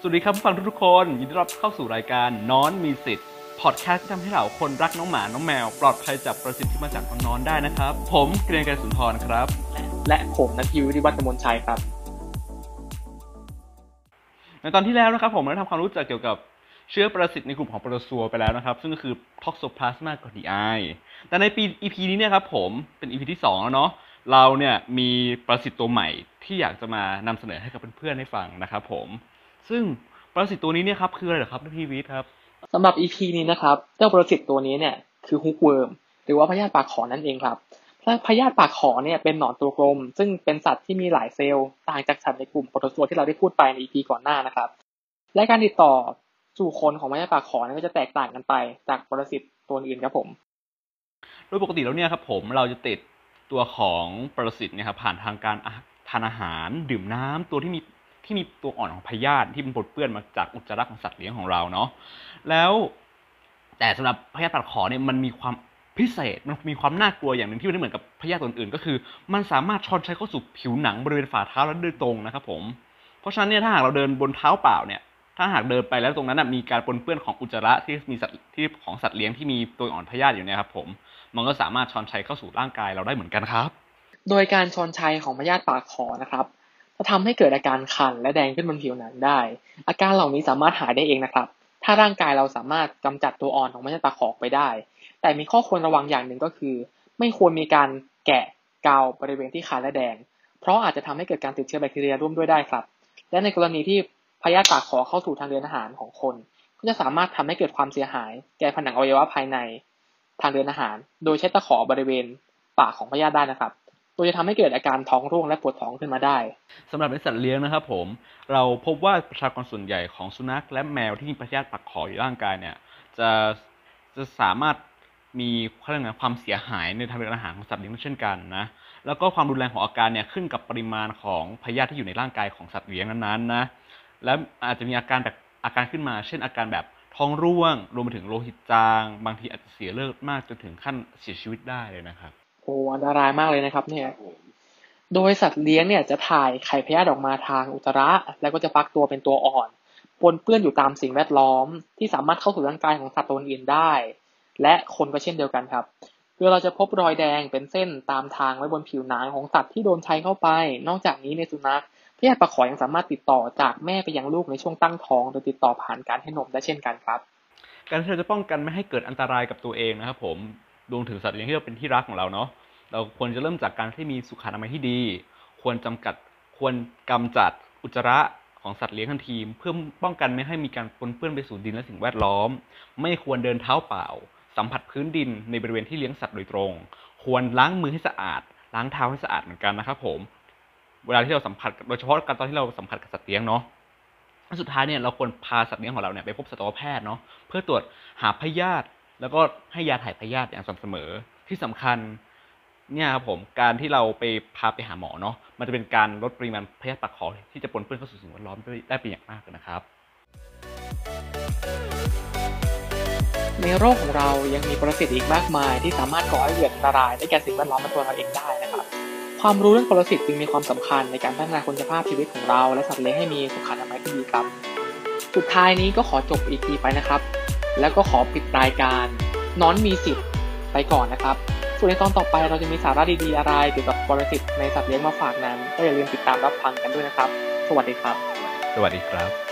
สวัสดีครับผู้ฟังทุกๆคน ยินดีต้อนรับเข้าสู่รายการน้อนมีสิทธิ์พอดแคสต์ที่ทำให้เราคนรักน้องหมา น้องแมว ปลอดภัยจากประสิทธิ์ที่มาจากน้องนอนได้นะครับ ผมเกรียงไกรสุนทรครับ และผมนัทยิวริวัฒน์กมลชัยครับ ในตอนที่แล้วนะครับผมได้ทำความรู้จักเกี่ยวกับเชื้อประสิทธิ์ในกลุ่มของโปรโตซัวไปแล้วนะครับ ซึ่งก็คือ Toxoplasma gondii แต่ในปี EP นี้เนี่ยครับผมเป็น EP ที่ 2 แล้วเนาะเราเนี่ยมีประสิทธิ์ตัวใหม่ที่อยากจะมานำเสนอให้กับเพื่อนๆให้ฟังนะครับผม ซึ่งประสิทธิ์ตัวนี้เนี่ยครับคืออะไรเหรอครับพี่วิทย์ครับสำหรับ EP นี้นะครับเจ้าปรสิตตัวนี้เนี่ยคือฮุกเวิร์มหรือว่าพยาธิปากขอนั่นเองครับพยาธิปากขอเนี่ยเป็นหนอนตัวกลม ซึ่งเป็นสัตว์ที่มีหลายเซลล์ต่างจากสัตว์ในกลุ่มโปรโตซัวที่เราได้พูดไปใน EP ก่อนหน้านะครับ และการติดต่อสู่คนของพยาธิปากขอเนี่ยก็จะแตกต่างกันไปจากปรสิตตัวอื่นครับผม โดยปกติแล้วเนี่ยครับผมเราจะติดตัวของปรสิตเนี่ยครับผ่านทางการทานอาหารดื่มน้ำตัวที่มี ที่มีตัวอ่อนของพยาธิที่เป็นปนเปื้อนมาจากอุจจาระของสัตว์เลี้ยงของเราเนาะแล้วแต่สำหรับพยาธิปากขอเนี่ยมันมีความพิเศษมันมีความน่ากลัวอย่างหนึ่งที่ไม่เหมือนกับพยาธิตัวอื่นก็คือ มันสามารถชอนชัยเข้าสู่ผิวหนังบริเวณฝ่าเท้าแล้วโดยตรงนะครับผมเพราะฉะนั้นเนี่ยถ้าหากเราเดินบนเท้าเปล่าเนี่ยถ้าหากเดินไปแล้วตรงนั้นมีการปนเปื้อนของอุจจาระที่มีสัตว์ที่ของสัตว์เลี้ยงที่มีตัวอ่อนพยาธิอยู่เนี่ยครับผม มันก็สามารถชอนชัยเข้าสู่ร่างกายเราได้เหมือนกันครับ โดยการชอนชัยของพยาธิปากขอนะครับ จะทำให้เกิดอาการคันและแดงขึ้นบนผิวหนังได้ อาการเหล่านี้สามารถหายได้เองนะครับ ถ้าร่างกายเราสามารถกำจัดตัวอ่อนของพยาธิปากขอไปได้ แต่มีข้อควรระวังอย่างหนึ่งก็คือ ไม่ควรมีการแกะเกาบริเวณที่คันและแดง เพราะอาจจะทำให้เกิดการติดเชื้อแบคทีเรียร่วมด้วยได้ครับ และในกรณีที่พยาธิปากขอเข้าสู่ทางเดินอาหารของคน ก็จะสามารถทำให้เกิดความเสียหาย แก่ผนังอวัยวะภายในทางเดินอาหาร โดยใช้ตะขอบริเวณปากของพยาธิได้นะครับ โดยจะทำให้เกิดอาการท้องร่วงและปวดท้องขึ้นมาได้สำหรับในสัตว์เลี้ยงนะครับผม เราพบว่าประชากรส่วนใหญ่ของสุนัขและแมวที่มีพยาธิปักขออยู่ร่างกายเนี่ย จะจะสามารถมีความเสียหายในทางเดินอาหารของสัตว์เลี้ยงเช่นกันนะ แล้วก็ความรุนแรงของอาการเนี่ยขึ้นกับปริมาณของพยาธิที่อยู่ในร่างกายของสัตว์เลี้ยงนั้นๆนะ และอาจจะมีอาการแบบอาการขึ้นมา เช่นอาการแบบท้องร่วง รวมไปถึงโลหิตจาง บางทีอาจจะเสียเลือดมากจนถึงขั้นเสียชีวิตได้เลยนะครับ โอ้อันตรายมากเลยนะครับ เนี่ย โดยสัตว์เลี้ยงเนี่ยจะถ่ายไข่พยาธิออกมาทางอุจจาระ แล้วก็จะฟักตัวเป็นตัวอ่อนปนเปื้อนอยู่ตามสิ่งแวดล้อม ที่สามารถเข้าสู่ร่างกายของสัตว์ตัวอื่นได้ และคนก็เช่นเดียวกันครับคือเราจะพบรอยแดงเป็นเส้นตามทางไว้บนผิวหนังของสัตว์ที่โดนใช้เข้าไป นอกจากนี้ในสุนัขพยาธิปากขอยังสามารถติดต่อจากแม่ไปยังลูกในช่วงตั้งท้อง โดยติดต่อผ่านการให้นมได้เช่นกันครับ การที่เราจะป้องกันไม่ให้เกิดอันตรายกับตัวเองนะครับผม รวมถึงสัตว์เลี้ยงที่เราเป็นที่รักของเราเนาะเราควรจะเริ่มจากการที่มีสุขอนามัยที่ดี ควรจำกัดควรกำจัดอุจจาระของสัตว์เลี้ยงทันทีเพื่อป้องกันไม่ให้มีการปนเปื้อนไปสู่ดินและสิ่งแวดล้อม ไม่ควรเดินเท้าเปล่า สัมผัสพื้นดินในบริเวณที่เลี้ยงสัตว์โดยตรง ควรล้างมือให้สะอาด ล้างเท้าให้สะอาดเหมือนกันนะครับผมเวลาที่เราสัมผัสโดยเฉพาะการตอนที่เราสัมผัสกับสัตว์เลี้ยงเนาะสุดท้ายเนี่ยเราควรพาสัตว์เลี้ยงของเราเนี่ยไปพบสัตวแพทย์เนาะเพื่อตรวจหาพยาธิ แล้วก็ให้ยาถ่ายพยาธิอย่างสม่ำเสมอที่สำคัญเนี่ยครับผมการที่เราไปพาไปหาหมอเนาะมันจะเป็นการลดปริมาณพยาธิปากคอที่จะปนเปื้อนเข้าสู่สิ่งแวดล้อมได้เป็นอย่างมากนะครับ ในโรคของเรายังมีประสิทธิ์อีกมากมาย ที่สามารถก่อให้เกิดอันตรายได้แก่สิ่งแวดล้อมและตัวเราเองได้นะครับ ความรู้เรื่องปรสิตจึงมีความสำคัญในการพัฒนาคุณภาพชีวิตของเรา และสัตว์เลี้ยงให้มีสุขอนามัยที่ดีครับ สุดท้ายนี้ก็ขอจบอีพีไปนะครับ แล้วก็ขอปิดรายการนอนมีสิทธิ์ไปก่อนนะครับ ส่วนในตอนต่อไปเราจะมีสาระดีๆอะไรเกี่ยวกับปรสิตในสัตว์เลี้ยงมาฝากนั้น ก็อย่าลืมติดตามรับฟังกันด้วยนะครับ สวัสดีครับ สวัสดีครับ